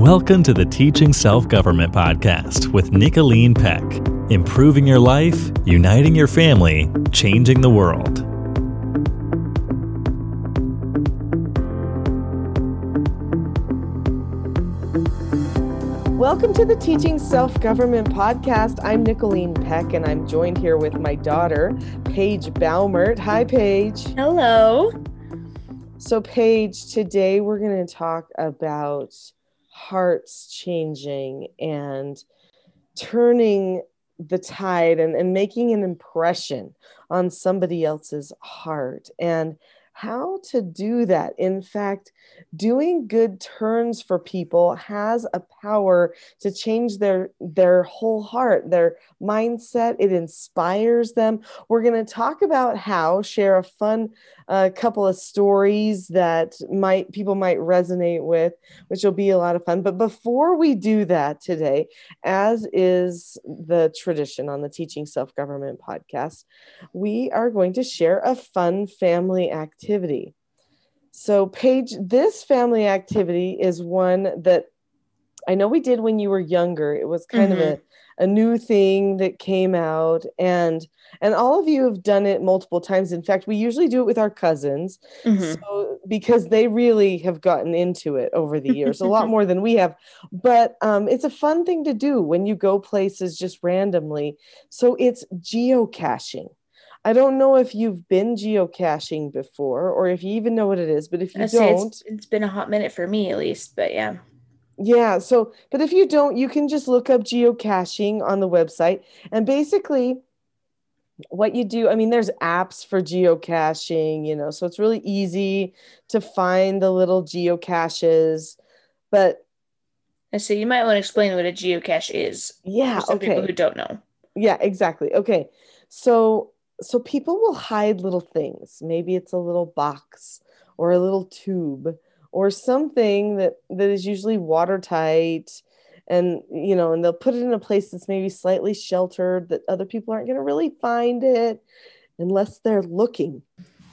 Welcome to the Teaching Self Government Podcast with Nicholeen Peck. Improving your life, uniting your family, changing the world. Welcome to the Teaching Self Government Podcast. I'm Nicholeen Peck, and I'm joined here with my daughter, Paige Baumert. Hi, Paige. Hello. So, Paige, today we're going to talk about hearts changing and turning the tide and, and making an impression on somebody else's heart and how to do that. In fact, doing good turns for people has a power to change their their whole heart, their mindset. It inspires them. We're going to talk about how share a fun uh, couple of stories that might people might resonate with, which will be a lot of fun. But before we do that today, as is the tradition on the Teaching Self Government podcast, we are going to share a fun family activity. So, Paige, this family activity is one that I know we did when you were younger. It was kind mm-hmm. of a. a new thing that came out and and all of you have done it multiple times. In fact, we usually do it with our cousins. Mm-hmm. So because they really have gotten into it over the years, a lot more than we have. But um, it's a fun thing to do when you go places just randomly. So it's geocaching. I don't know if you've been geocaching before or if you even know what it is, but if you don't, it's, it's been a hot minute for me at least, but yeah. Yeah. So, but if you don't, you can just look up geocaching on the website. And basically, what you do, I mean, there's apps for geocaching, you know, so it's really easy to find the little geocaches. But I see. you might want to explain what a geocache is. Yeah. okay. People who don't know. Yeah, exactly. Okay. So so people will hide little things maybe it's a little box or a little tube or something that that is usually watertight and you know and they'll put it in a place that's maybe slightly sheltered that other people aren't going to really find it unless they're looking.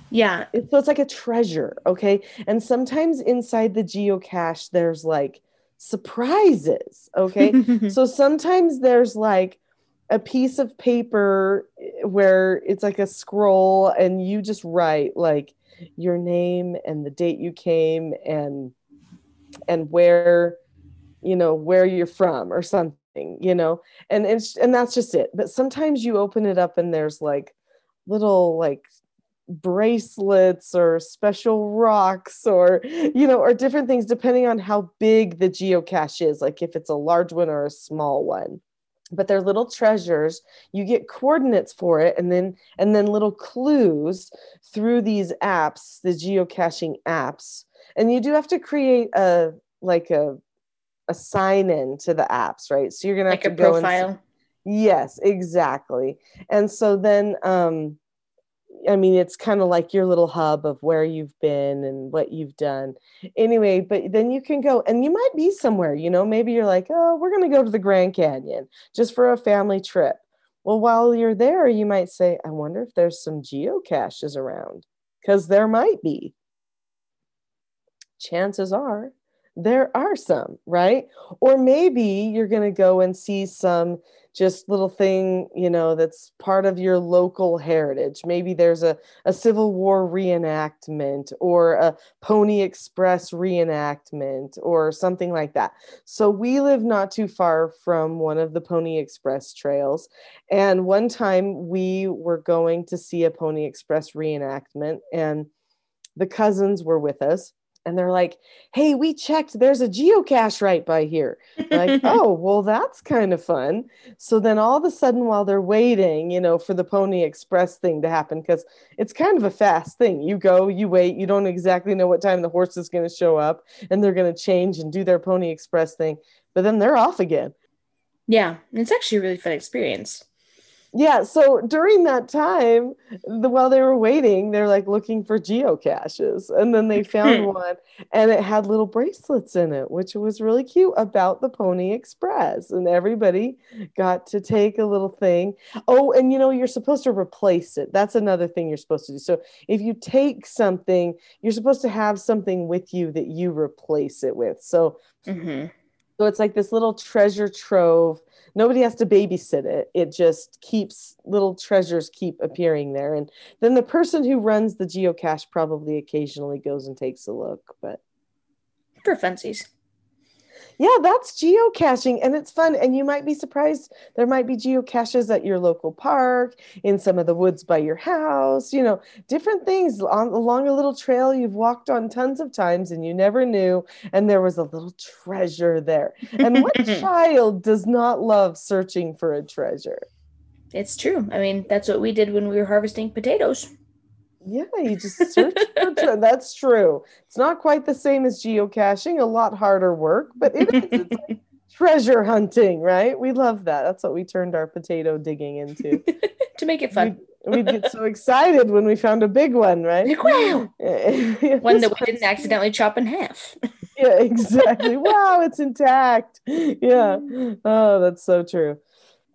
Yeah. So it's like a treasure okay? And sometimes inside the geocache there's like surprises okay? So sometimes there's like a piece of paper eh, where it's like a scroll and you just write like your name and the date you came and and where you know where you're from or something you know? And it's and that's just it. But sometimes you open it up and there's like little like bracelets or special rocks or you know or different things depending on how big the geocache is like if it's a large one or a small one but they're little treasures. You get coordinates for it and then and then little clues through these apps the geocaching apps. And you do have to create a like a a sign in to the apps right? So you're gonna like have to a profile? Yes exactly. And so then um I mean, it's kind of like your little hub of where you've been and what you've done. Anyway, but then you can go and you might be somewhere, you know, maybe you're like, oh, we're going to go to the Grand Canyon just for a family trip. Well, while you're there, you might say, I wonder if there's some geocaches around because there might be. Chances are there are some, right? Or maybe you're going to go and see some just little thing you know that's part of your local heritage. Maybe there's a, a civil war reenactment or a pony express reenactment or something like that. So we live not too far from one of the pony express trails. And one time we were going to see a pony express reenactment and the cousins were with us and they're like, "Hey, we checked. There's a geocache right by here." like, oh, well, that's kind of fun. So then, all of a sudden, while they're waiting, you know, for the Pony Express thing to happen, because it's kind of a fast thing. You go, you wait, you don't exactly know what time the horse is going to show up, and they're going to change and do their Pony Express thing, but then they're off again. Yeah, it's actually a really fun experience yeah so during that time the, while they were waiting they're like looking for geocaches and then they found one and it had little bracelets in it which was really cute about the pony express and everybody got to take a little thing. Oh and you know you're supposed to replace it. That's another thing you're supposed to do. So if you take something you're supposed to have something with you that you replace it with. So mm-hmm So it's like this little treasure trove. Nobody has to babysit it. It just keeps little treasures keep appearing there. And then the person who runs the geocache probably occasionally goes and takes a look. But For funsies. Yeah, that's geocaching and it's fun. And you might be surprised there might be geocaches at your local park, in some of the woods by your house, you know, different things on, along a little trail you've walked on tons of times and you never knew. And there was a little treasure there. And what child does not love searching for a treasure? It's true. I mean, that's what we did when we were harvesting potatoes. Yeah, you just search for that's true. It's not quite the same as geocaching, a lot harder work, but it is. It's like treasure hunting, right? We love that. That's what we turned our potato digging into. to make it fun. We'd, we'd get so excited when we found a big one, right? Like, wow. Yeah, One that we didn't accidentally chop in half. Yeah, exactly. wow, it's intact. Yeah. Oh, that's so true.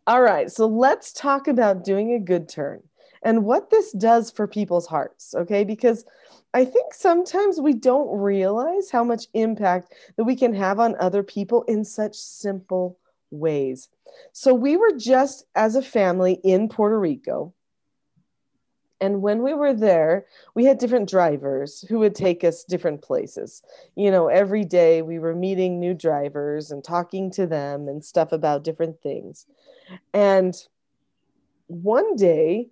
All right. So let's talk about doing a good turn and what this does for people's hearts. Okay. Because I think sometimes we don't realize how much impact that we can have on other people in such simple ways. So we were just as a family in Puerto Rico. And when we were there, we had different drivers who would take us different places. You know, every day we were meeting new drivers and talking to them and stuff about different things. And one day,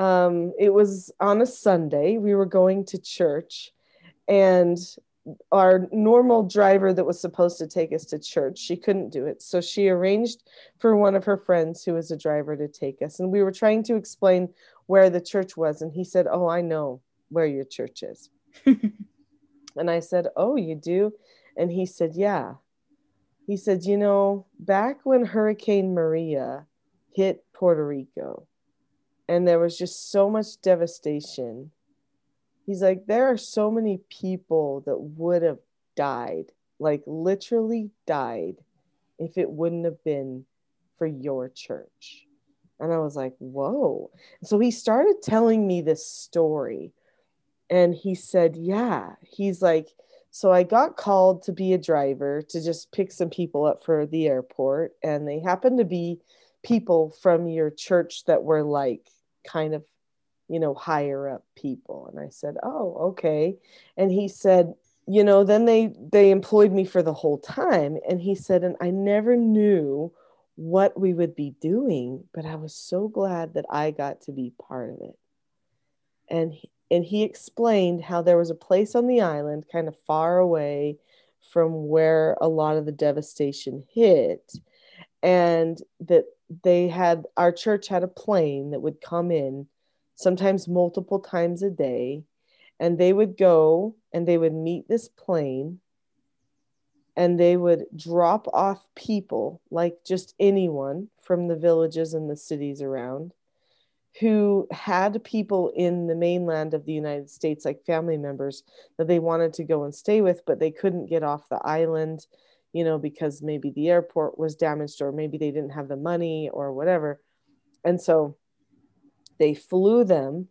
um, it was on a Sunday, we were going to church, and our normal driver that was supposed to take us to church, she couldn't do it. So she arranged for one of her friends who was a driver to take us. And we were trying to explain where the church was. And he said, Oh, I know where your church is. and I said, Oh, you do? And he said, Yeah. He said, You know, back when Hurricane Maria hit Puerto Rico and there was just so much devastation, he's like, There are so many people that would have died, like literally died, if it wouldn't have been for your church. And I was like, Whoa. So he started telling me this story. And he said, Yeah. He's like, so I got called to be a driver to just pick some people up for the airport. And they happened to be people from your church that were like kind of, you know, higher up people. And I said, Oh, okay. And he said, you know, then they they employed me for the whole time. And he said, and I never knew what we would be doing, but I was so glad that I got to be part of it. And he, and he explained how there was a place on the island kind of far away from where a lot of the devastation hit and that they had our church had a plane that would come in sometimes multiple times a day and they would go and they would meet this plane and they would drop off people like just anyone from the villages and the cities around who had people in the mainland of the United States, like family members that they wanted to go and stay with, but they couldn't get off the island, you know, because maybe the airport was damaged or maybe they didn't have the money or whatever. And so they flew them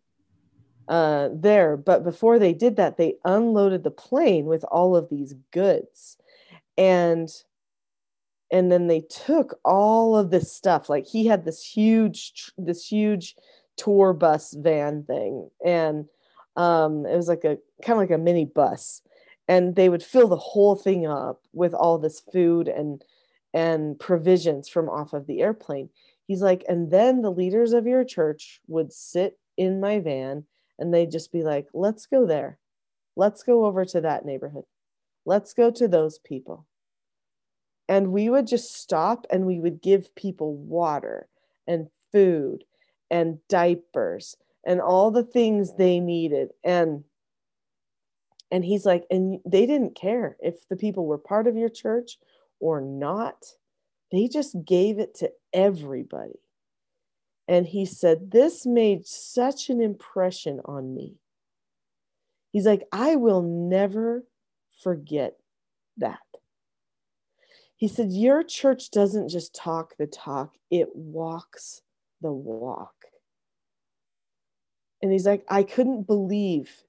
uh, there. But before they did that, they unloaded the plane with all of these goods. And and then they took all of this stuff like he had this huge this huge tour bus van thing and um it was like a kind of like a mini bus and they would fill the whole thing up with all this food and and provisions from off of the airplane. He's like and then the leaders of your church would sit in my van and they'd just be like let's go there. Let's go over to that neighborhood. Let's go to those people and we would just stop and we would give people water and food and diapers and all the things they needed. And and he's like and they didn't care if the people were part of your church or not. They just gave it to everybody. And he said this made such an impression on me. He's like i will never forget that. He said, Your church doesn't just talk the talk, it walks the walk. And he's like, I couldn't believe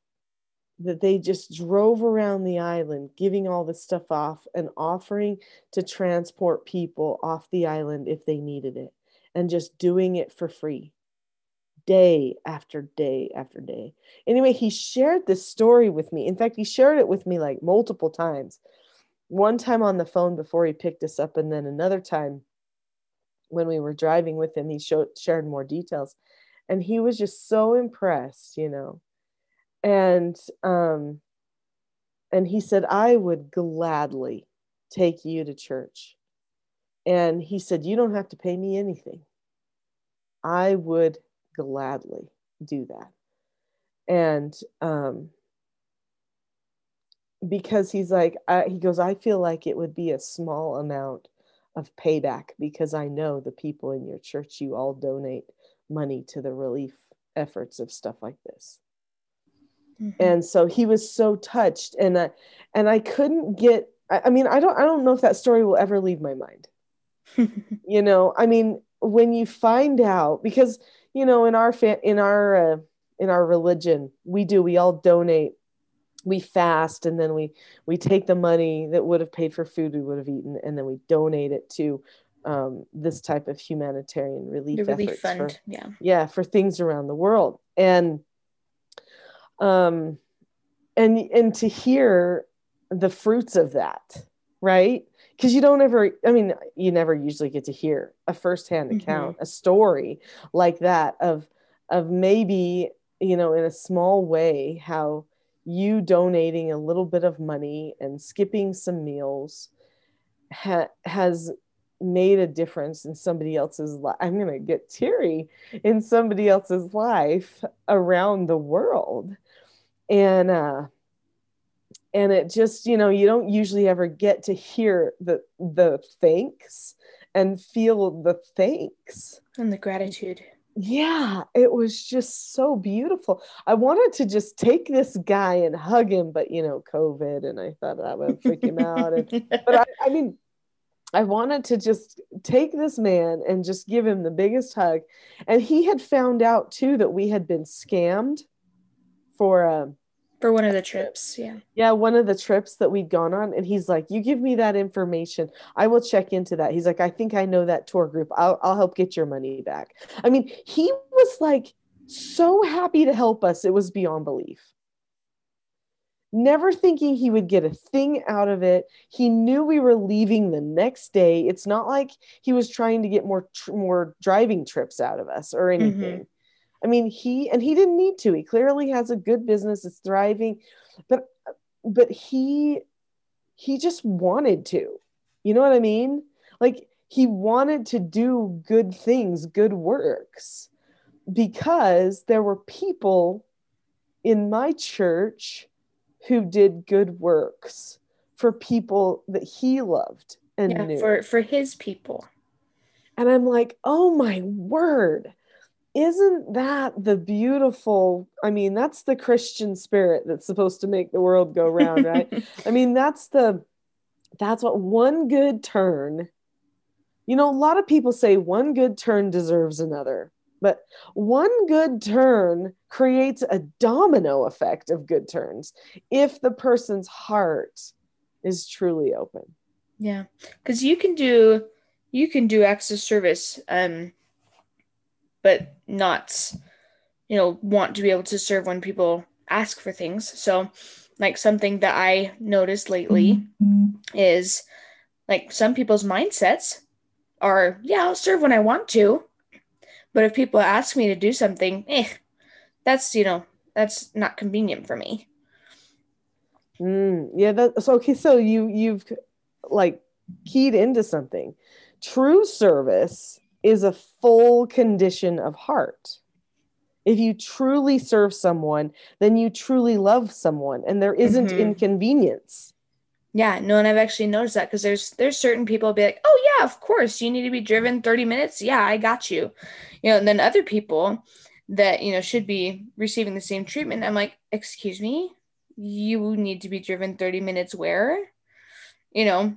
that they just drove around the island giving all the stuff off and offering to transport people off the island if they needed it and just doing it for free day after day after day. Anyway, he shared this story with me. In fact, he shared it with me like multiple times. One time on the phone before he picked us up, and then another time when we were driving with him, he showed, shared more details. And he was just so impressed, you know. And um, and he said, I would gladly take you to church. And he said, You don't have to pay me anything. I would gladly do that. And um, because he's like, I, he goes, I feel like it would be a small amount of payback because I know the people in your church, you all donate money to the relief efforts of stuff like this. Mm-hmm. And so he was so touched, and I, and I couldn't get. I, I mean, I don't, I don't know if that story will ever leave my mind. you know, I mean, when you find out, because you know in our fa- in our uh, in our religion we do we all donate we fast and then we we take the money that would have paid for food we would have eaten and then we donate it to um, this type of humanitarian relief, the relief fund for, yeah yeah for things around the world and um and and to hear the fruits of that right because you don't ever i mean you never usually get to hear a firsthand mm-hmm. account mm-hmm. a story like that of of maybe you know in a small way how you donating a little bit of money and skipping some meals ha- has made a difference in somebody else's life i'm going to get teary in somebody else's life around the world and uh and it just you know you don't usually ever get to hear the the thanks and feel the thanks. And the gratitude. Yeah it was just so beautiful. I wanted to just take this guy and hug him but you know covid and i thought that would freak him out. And, but I, I mean I wanted to just take this man and just give him the biggest hug. And he had found out too that we had been scammed for um, for one of the trips yeah. Yeah one of the trips that we'd gone on and he's like you give me that information. I will check into that. He's like i think i know that tour group. I'll, I'll help get your money back. I mean he was like so happy to help us it was beyond belief. Never thinking he would get a thing out of it. He knew we were leaving the next day. It's not like he was trying to get more tr- more driving trips out of us or mm-hmm. anything. mm-hmm I mean, he and he didn't need to. He clearly has a good business, it's thriving, but but he he just wanted to. You know what I mean? Like he wanted to do good things, good works because there were people in my church who did good works for people that he loved and yeah, knew. for for his people. And I'm like, "Oh my word." Isn't that the beautiful i mean that's the christian spirit that's supposed to make the world go round right? I mean that's the that's what one good turn you know a lot of people say one good turn deserves another but one good turn creates a domino effect of good turns if the person's heart is truly open. Yeah because you can do you can do acts of service um but not you know want to be able to serve when people ask for things. So like something that i noticed lately is like some people's mindsets are yeah i'll serve when i want to but if people ask me to do something eh that's you know that's not convenient for me. Mm, yeah that's okay so you you've like keyed into something. True service is a full condition of heart. If you truly serve someone, then you truly love someone and there isn't mm-hmm. inconvenience. Yeah, no, and I've actually noticed that because there's there's certain people be like, oh yeah, of course, you need to be driven 30 minutes. Yeah, I got you. You know, and then other people that, you know, should be receiving the same treatment. I'm like, excuse me, you need to be driven 30 minutes where? You know,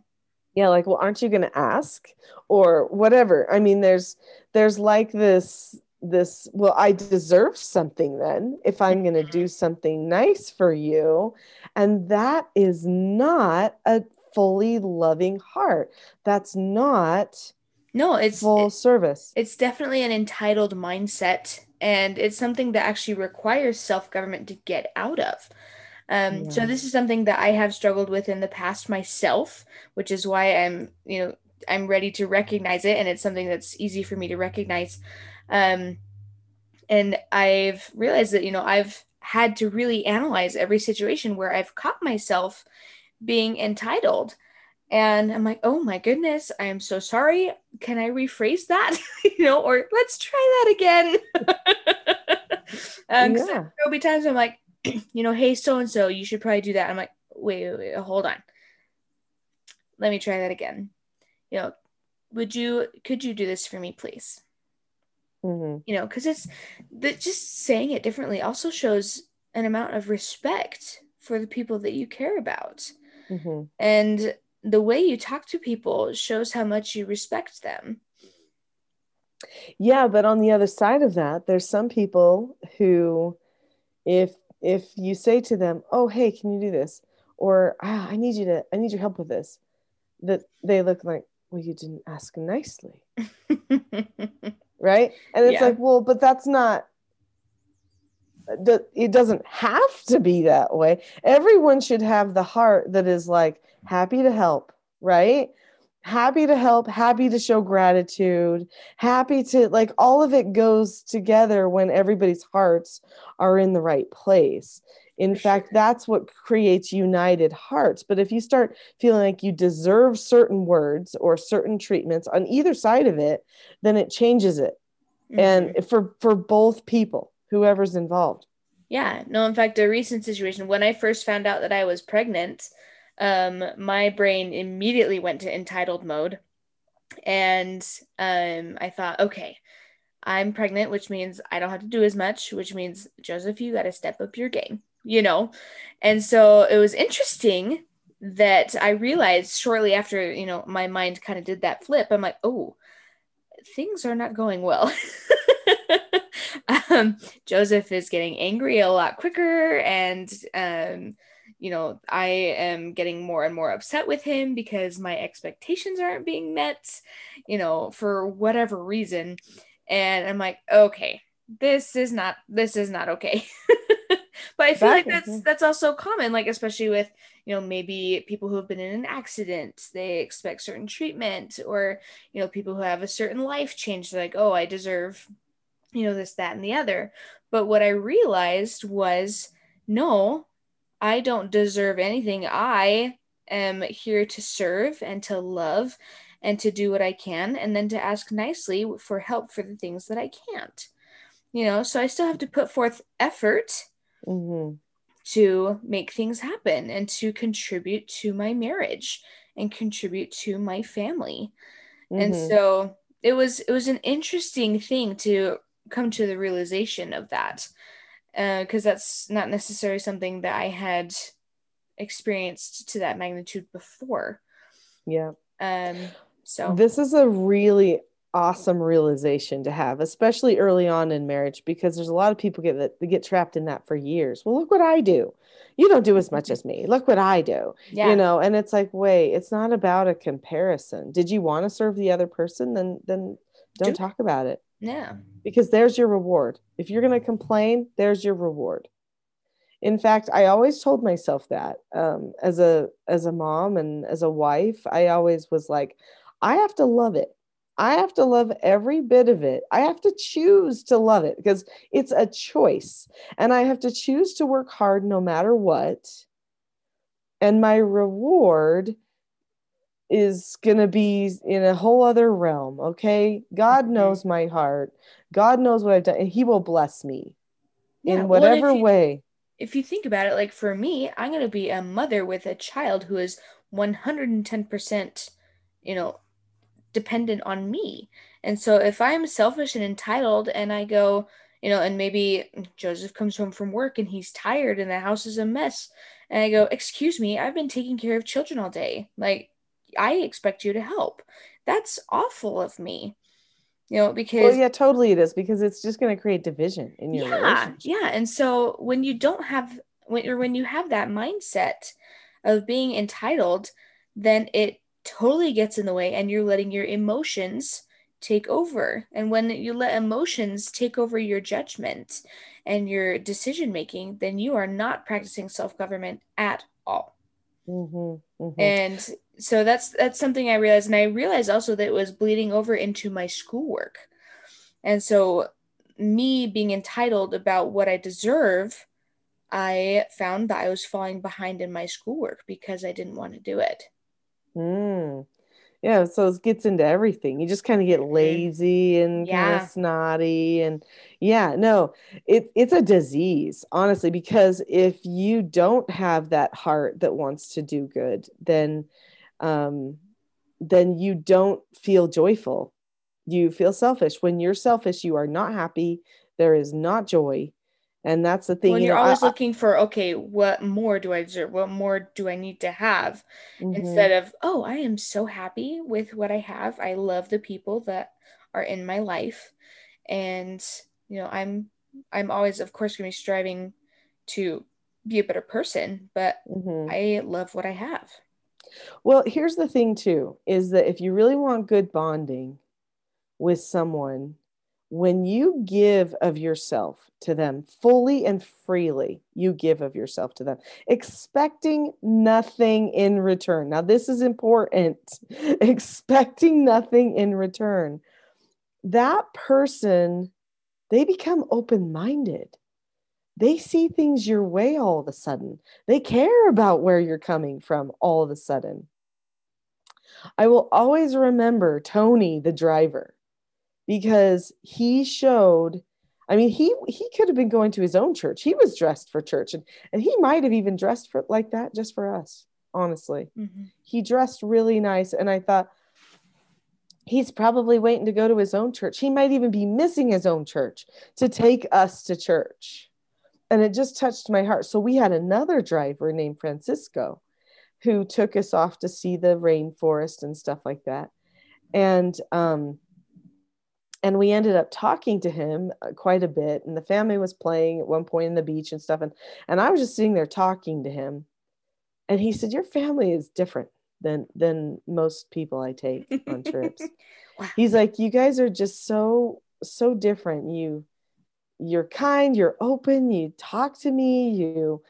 yeah like well aren't you going to ask? Or whatever. I mean there's there's like this this well i deserve something then if i'm going to do mm-hmm. something nice for you. And that is not a fully loving heart. That's not no it's full it, service. it's definitely an entitled mindset and it's something that actually requires self-government to get out of um, yeah. so this is something that i have struggled with in the past myself which is why i'm you know i'm ready to recognize it and it's something that's easy for me to recognize um, and I've realized that, you know, I've had to really analyze every situation where I've caught myself being entitled. And I'm like, oh my goodness, I am so sorry. Can I rephrase that? you know, or let's try that again. um, yeah. There'll be times I'm like, you know, hey, so and so, you should probably do that. I'm like, wait, wait, wait, hold on. Let me try that again. You know, would you, could you do this for me, please? Mm-hmm. You know, because it's that just saying it differently also shows an amount of respect for the people that you care about. Mm-hmm. And the way you talk to people shows how much you respect them. Yeah, but on the other side of that, there's some people who if if you say to them, "Oh, hey, can you do this?" or ah, "I need you to I need your help with this." that they look like, "Well, you didn't ask nicely." right and it's yeah. like well but that's not it doesn't have to be that way everyone should have the heart that is like happy to help right happy to help happy to show gratitude happy to like all of it goes together when everybody's hearts are in the right place. In fact that's what creates united hearts. But if you start feeling like you deserve certain words or certain treatments on either side of it then it changes it. Mm-hmm. and for for both people whoever's involved. Yeah no in fact a recent situation when i first found out that i was pregnant um my brain immediately went to entitled mode and um i thought okay i'm pregnant which means i don't have to do as much which means joseph you got to step up your game you know and so it was interesting that i realized shortly after you know my mind kind of did that flip i'm like oh things are not going well. um, Joseph is getting angry a lot quicker, and um, you know, I am getting more and more upset with him because my expectations aren't being met, you know, for whatever reason. And I'm like, okay, this is not this is not okay. but I feel like that's that's also common, like especially with you know maybe people who have been in an accident, they expect certain treatment, or you know people who have a certain life change, they're like, oh, I deserve, you know, this, that, and the other. But what I realized was, no, I don't deserve anything. I am here to serve and to love and to do what I can, and then to ask nicely for help for the things that I can't. You know, so I still have to put forth effort mm-hmm. to make things happen and to contribute to my marriage and contribute to my family. Mm-hmm. And so it was it was an interesting thing to come to the realization of that because uh, that's not necessarily something that I had experienced to that magnitude before. Yeah. Um. So this is a really awesome realization to have, especially early on in marriage, because there's a lot of people get that they get trapped in that for years. Well, look what I do. You don't do as much as me. Look what I do. Yeah. You know, and it's like, wait, it's not about a comparison. Did you want to serve the other person? Then then don't do- talk about it. Yeah. Because there's your reward. If you're going to complain, there's your reward. In fact, I always told myself that um, as a as a mom and as a wife, I always was like, I have to love it. I have to love every bit of it. I have to choose to love it because it's a choice. And I have to choose to work hard no matter what. And my reward is going to be in a whole other realm. Okay. God knows my heart. God knows what I've done, and He will bless me yeah, in whatever well, if you, way. If you think about it, like for me, I'm going to be a mother with a child who is 110%, you know, dependent on me. And so if I'm selfish and entitled and I go, you know, and maybe Joseph comes home from work and he's tired and the house is a mess. And I go, Excuse me, I've been taking care of children all day. Like, I expect you to help. That's awful of me. You know, because well, yeah, totally it is because it's just going to create division in your yeah, relationship. yeah. And so when you don't have when or when you have that mindset of being entitled, then it totally gets in the way and you're letting your emotions take over. And when you let emotions take over your judgment and your decision making, then you are not practicing self government at all. Mm-hmm, mm-hmm. And so that's that's something I realized, and I realized also that it was bleeding over into my schoolwork. And so, me being entitled about what I deserve, I found that I was falling behind in my schoolwork because I didn't want to do it. Mm. Yeah, so it gets into everything. You just kind of get Mhm. lazy and kind of snotty and yeah, no, it it's a disease, honestly, because if you don't have that heart that wants to do good, then um then you don't feel joyful. You feel selfish. When you're selfish, you are not happy. There is not joy. And that's the thing. when you you're know, always I- looking for, okay, what more do I deserve? What more do I need to have? Mhm. Instead of, oh, I am so happy with what I have. I love the people that are in my life. And, you know, I'm I'm always, of course, gonna be striving to be a better person, but Mhm. I love what I have. Well, here's the thing too, is that if you really want good bonding with someone, when you give of yourself to them fully and freely, you give of yourself to them, expecting nothing in return. Now, this is important. expecting nothing in return. That person, they become open-minded. They see things your way all of a sudden. They care about where you're coming from all of a sudden. I will always remember Tony, the driver, because he showed. I mean, he he could have been going to his own church. He was dressed for church, and and he might have even dressed for like that just for us. Honestly, Mhm. he dressed really nice, and I thought he's probably waiting to go to his own church. He might even be missing his own church to take us to church. And it just touched my heart. So we had another driver named Francisco who took us off to see the rainforest and stuff like that. And um and we ended up talking to him uh, quite a bit and the family was playing at one point in the beach and stuff and and I was just sitting there talking to him and he said your family is different than than most people I take on trips. Wow. he's like you guys are just so so different. You you're kind you're open you talk to me you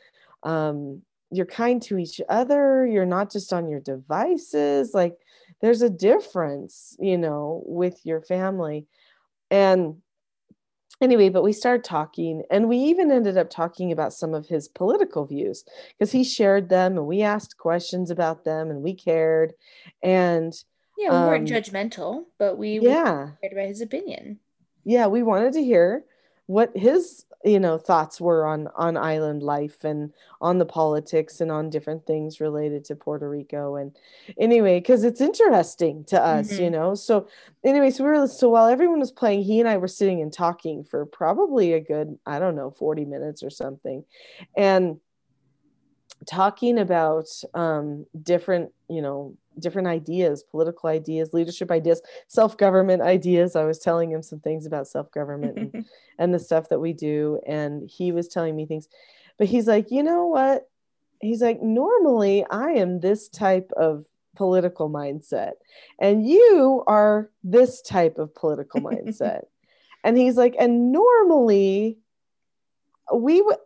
um you're kind to each other you're not just on your devices like there's a difference you know with your family and anyway but we started talking and we even ended up talking about some of his political views because he shared them and we asked questions about them and we cared and Yeah, we weren't Um, judgmental, but we we yeah cared about his opinion. yeah we wanted to hear what his you know thoughts were on on island life and on the politics and on different things related to puerto rico. And anyway because it's interesting to us you Mhm. know? So anyway so we were so while everyone was playing he and i were sitting and talking for probably a good i don't know 40 minutes or something. And talking about um different you know different ideas political ideas leadership ideas self-government ideas. I was telling him some things about self-government and and the stuff that we do and he was telling me things. But he's like you know what? He's like normally i am this type of political mindset and you are this type of political mindset. And he's like and normally we would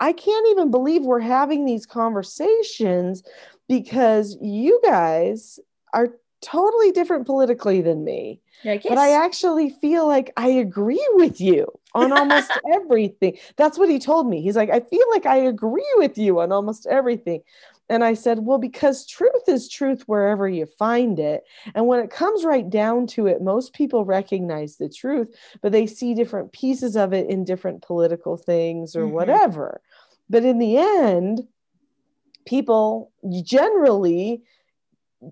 i can't even believe we're having these conversations because you guys are totally different politically than me Yeah, I but I actually feel like I agree with you on almost everything. That's what he told me. He's like, I feel like I agree with you on almost everything. And I said, Well, because truth is truth wherever you find it. And when it comes right down to it, most people recognize the truth, but they see different pieces of it in different political things or Mhm. whatever. But in the end, people generally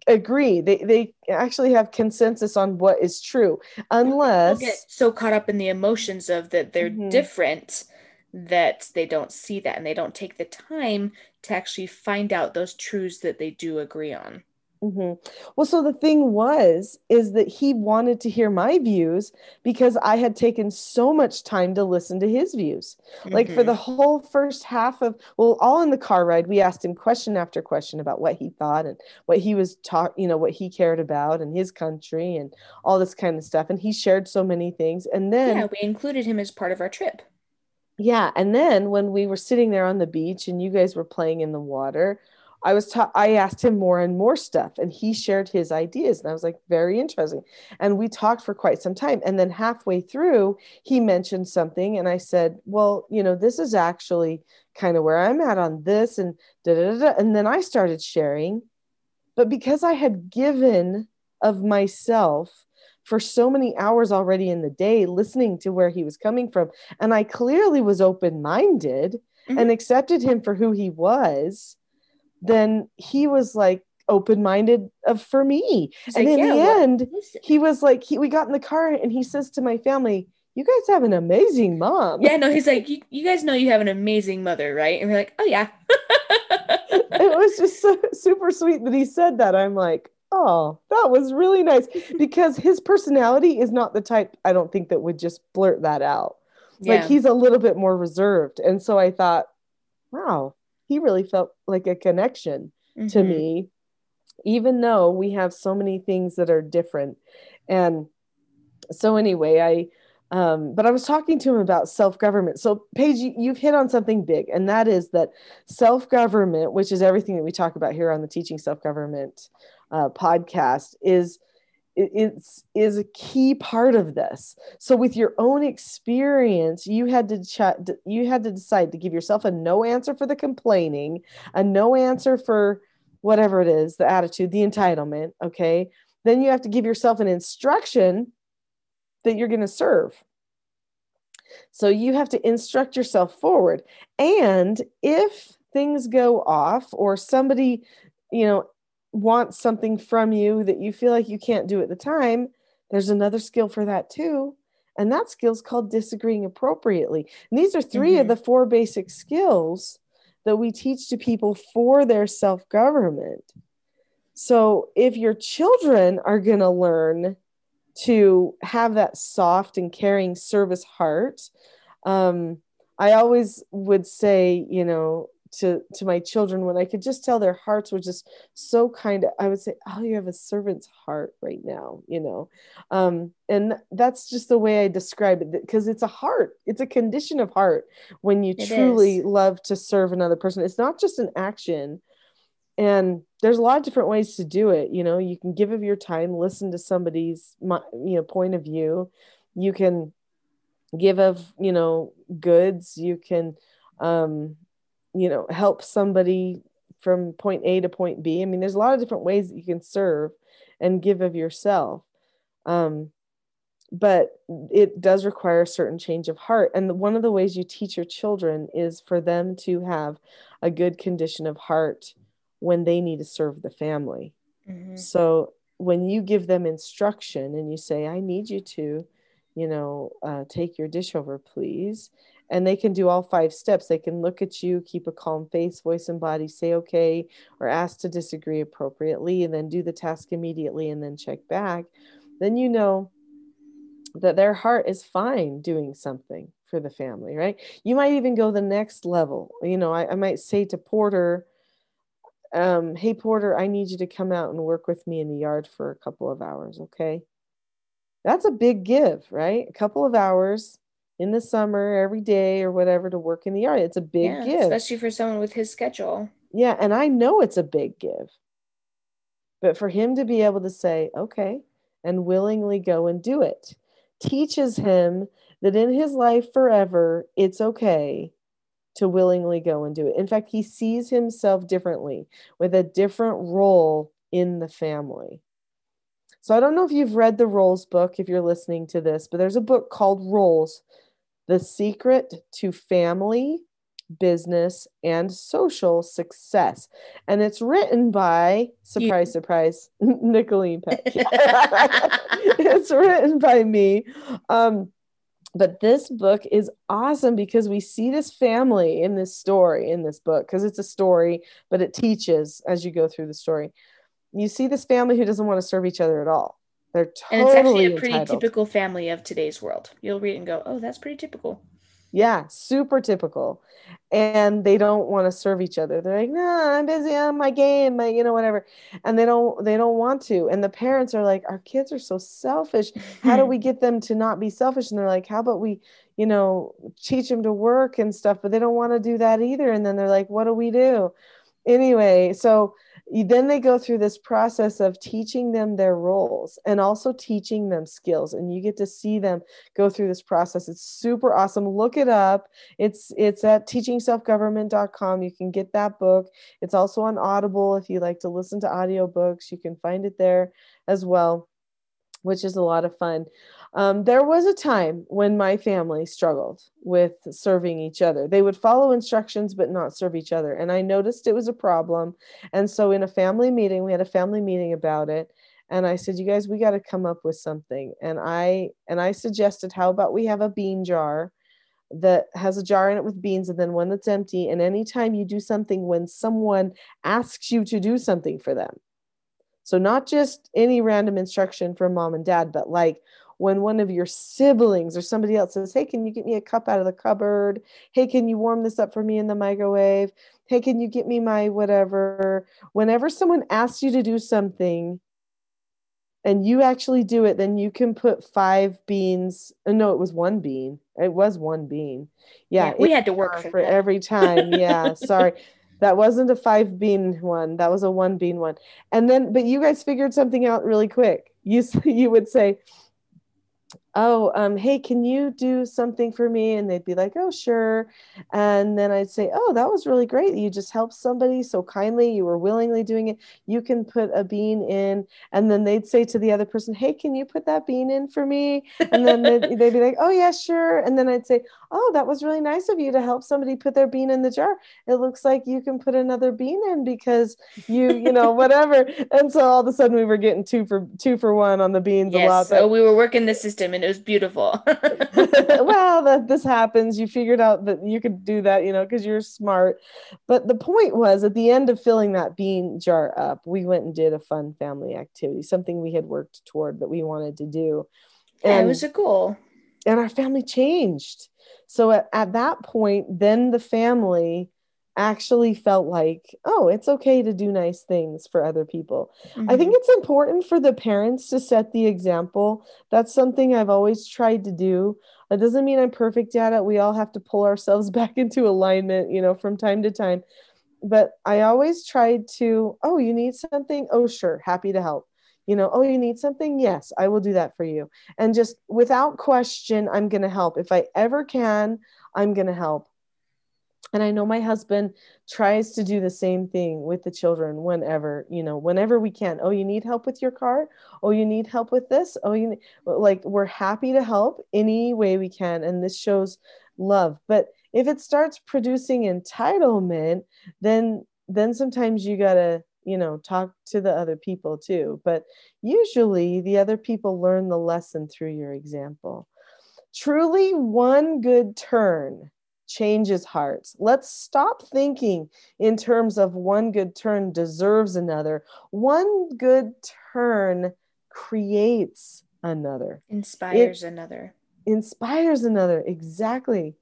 agree they they actually have consensus on what is true People unless get so caught up in the emotions of that they're Mhm. different that they don't see that and they don't take the time to actually find out those truths that they do agree on. Mm-hmm. Well, so the thing was, is that he wanted to hear my views because I had taken so much time to listen to his views. Mm-hmm. Like for mm-hmm. the whole first half of, well, all in the car ride, we asked him question after question about what he thought and what he was taught, you know, what he cared about and his country and all this kind of stuff. And he shared so many things. And then, yeah, we included him as part of our trip. Yeah. And then when we were sitting there on the beach and you guys were playing in the water, I was ta- I asked him more and more stuff and he shared his ideas and I was like very interesting and we talked for quite some time and then halfway through he mentioned something and I said well you know this is actually kind of where I'm at on this and da, da, da, and then I started sharing but because I had given of myself for so many hours already in the day listening to where he was coming from and I clearly was open minded mm-hmm. and accepted him for who he was then he was like open-minded of for me. He's and like, in yeah, the end he was like he, we got in the car and he says to my family you guys have an amazing mom. Yeah no he's like you, you guys know you have an amazing mother right? And we're like oh yeah. It was just so, super sweet that he said that. I'm like oh that was really nice. Because his personality is not the type i don't think that would just blurt that out. Yeah. like he's a little bit more reserved. And so i thought wow he really felt like a connection mm-hmm. to me even though we have so many things that are different and so anyway i um, but i was talking to him about self-government so paige you, have hit on something big and that is that self-government which is everything that we talk about here on the teaching self-government uh, podcast is it's is a key part of this. So with your own experience you had to you had to decide to give yourself a no answer for the complaining a no answer for whatever it is the attitude the entitlement okay? Then you have to give yourself an instruction that you're going to serve. So you have to instruct yourself forward. And if things go off or somebody you know wants something from you that you feel like you can't do at the time, there's another skill for that too. And that skill is called disagreeing appropriately. And these are 3 mm-hmm. of the four basic skills that we teach to people for their self government. So if your children are going to learn to have that soft and caring service heart, um, I always would say, you know, to to my children when I could just tell their hearts were just so kind. I would say, "Oh, you have a servant's heart right now," you know, um, and that's just the way I describe it because it's a heart. It's a condition of heart when you it truly is. love to serve another person. It's not just an action. And there's a lot of different ways to do it. You know, you can give of your time, listen to somebody's you know point of view. You can give of you know goods. You can um, you know help somebody from point a to point b. I mean there's a lot of different ways that you can serve and give of yourself. Um, but it does require a certain change of heart. And the, one of the ways you teach your children is for them to have a good condition of heart when they need to serve the family. Mm-hmm. so when you give them instruction and you say i need you to you know uh, take your dish over please and they can do all five steps. They can look at you keep a calm face voice and body say okay or ask to disagree appropriately and then do the task immediately and then check back. Then you know that their heart is fine doing something for the family right? You might even go the next level. You know i, I might say to porter um, hey porter i need you to come out and work with me in the yard for a couple of hours okay? That's a big give right? A couple of hours in the summer every day or whatever to work in the yard. It's a big yeah, give. Especially for someone with his schedule. Yeah, and I know it's a big give. But for him to be able to say, okay, and willingly go and do it teaches him that in his life forever, it's okay to willingly go and do it. In fact, he sees himself differently with a different role in the family. So I don't know if you've read the Roles book if you're listening to this, but there's a book called Roles the Secret to Family, Business, and Social Success. And it's written by, surprise, you. surprise, Nicholeen Peck. it's written by me. Um, but this book is awesome because we see this family in this story, in this book, because it's a story, but it teaches as you go through the story. you see this family who doesn't want to serve each other at all. They're totally and it's actually a pretty entitled. typical family of today's world. You'll read and go, "Oh, that's pretty typical." Yeah, super typical. And they don't want to serve each other. They're like, "No, I'm busy on my game, my you know whatever." And they don't they don't want to. And the parents are like, "Our kids are so selfish. How do we get them to not be selfish?" And they're like, "How about we, you know, teach them to work and stuff?" But they don't want to do that either. And then they're like, "What do we do?" Anyway, so then they go through this process of teaching them their roles and also teaching them skills and you get to see them go through this process. It's super awesome. Look it up. It's it's at teachingselfgovernment.com you can get that book. It's also on audible. If you like to listen to audiobooks you can find it there as well which is a lot of fun um, there was a time when my family struggled with serving each other. They would follow instructions but not serve each other. And I noticed it was a problem. And so, in a family meeting, we had a family meeting about it. And I said, You guys, we got to come up with something. And I and I suggested, how about we have a bean jar that has a jar in it with beans and then one that's empty. And anytime you do something when someone asks you to do something for them. So not just any random instruction from mom and dad, but like when one of your siblings or somebody else says, Hey, can you get me a cup out of the cupboard? Hey, can you warm this up for me in the microwave? Hey, can you get me my whatever? Whenever someone asks you to do something and you actually do it, then you can put five beans. Uh, no, it was one bean. It was one bean. Yeah. Yeah, we had to work for, for every time. Yeah. sorry. That wasn't a five bean one. That was a one bean one. And then, but you guys figured something out really quick. You you would say, "Oh, um, hey, can you do something for me?" And they'd be like, "Oh, sure." And then I'd say, "Oh, that was really great. You just helped somebody so kindly. You were willingly doing it. You can put a bean in." And then they'd say to the other person, "Hey, can you put that bean in for me?" And then they'd, they'd be like, "Oh, yeah, sure." And then I'd say, "Oh, that was really nice of you to help somebody put their bean in the jar. It looks like you can put another bean in because you, you know, whatever." And so all of a sudden we were getting two for two for one on the beans a lot. Yes, but- so we were working the system and it was beautiful. well, that this happens. You figured out that you could do that, you know, because you're smart. But the point was, at the end of filling that bean jar up, we went and did a fun family activity, something we had worked toward that we wanted to do, yeah, it was a goal. and our family changed. So at, at that point, then the family actually felt like, oh, it's okay to do nice things for other people. I think Mhm. it's important for the parents to set the example. That's something I've always tried to do. That doesn't mean I'm perfect at it. We all have to pull ourselves back into alignment, you know, from time to time. But I always tried to, oh, you need something? Oh, sure, happy to help. You know, oh, you need something? Yes, I will do that for you. And just without question, I'm going to help. If I ever can, I'm going to help. And I know my husband tries to do the same thing with the children whenever, you know, whenever we can. Oh, you need help with your car? Oh, you need help with this? Oh, you need, like we're happy to help any way we can. And this shows love. But if it starts producing entitlement, then then sometimes you gotta, you know, talk to the other people too. But usually the other people learn the lesson through your example. Truly one good turn changes hearts. Let's stop thinking in terms of one good turn deserves another. One good turn creates another, Inspires another. inspires another. Exactly.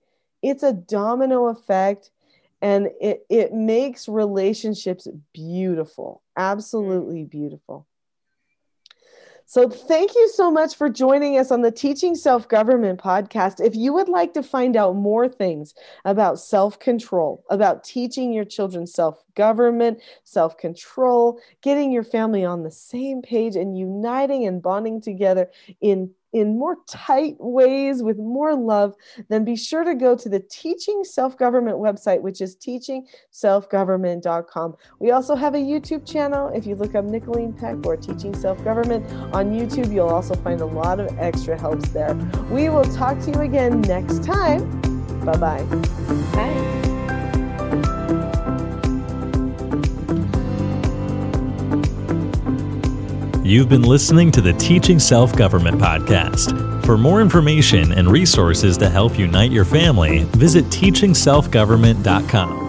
It's a domino effect and it, it makes relationships beautiful, absolutely mm. beautiful. So, thank you so much for joining us on the Teaching Self Government podcast. If you would like to find out more things about self control, about teaching your children self government, self control, getting your family on the same page, and uniting and bonding together in in more tight ways with more love, then be sure to go to the Teaching Self Government website, which is teachingselfgovernment.com. We also have a YouTube channel. If you look up Nicholeen Peck or Teaching Self Government on YouTube, you'll also find a lot of extra helps there. We will talk to you again next time. Bye bye. Bye. You've been listening to the Teaching Self Government Podcast. For more information and resources to help unite your family, visit teachingselfgovernment.com.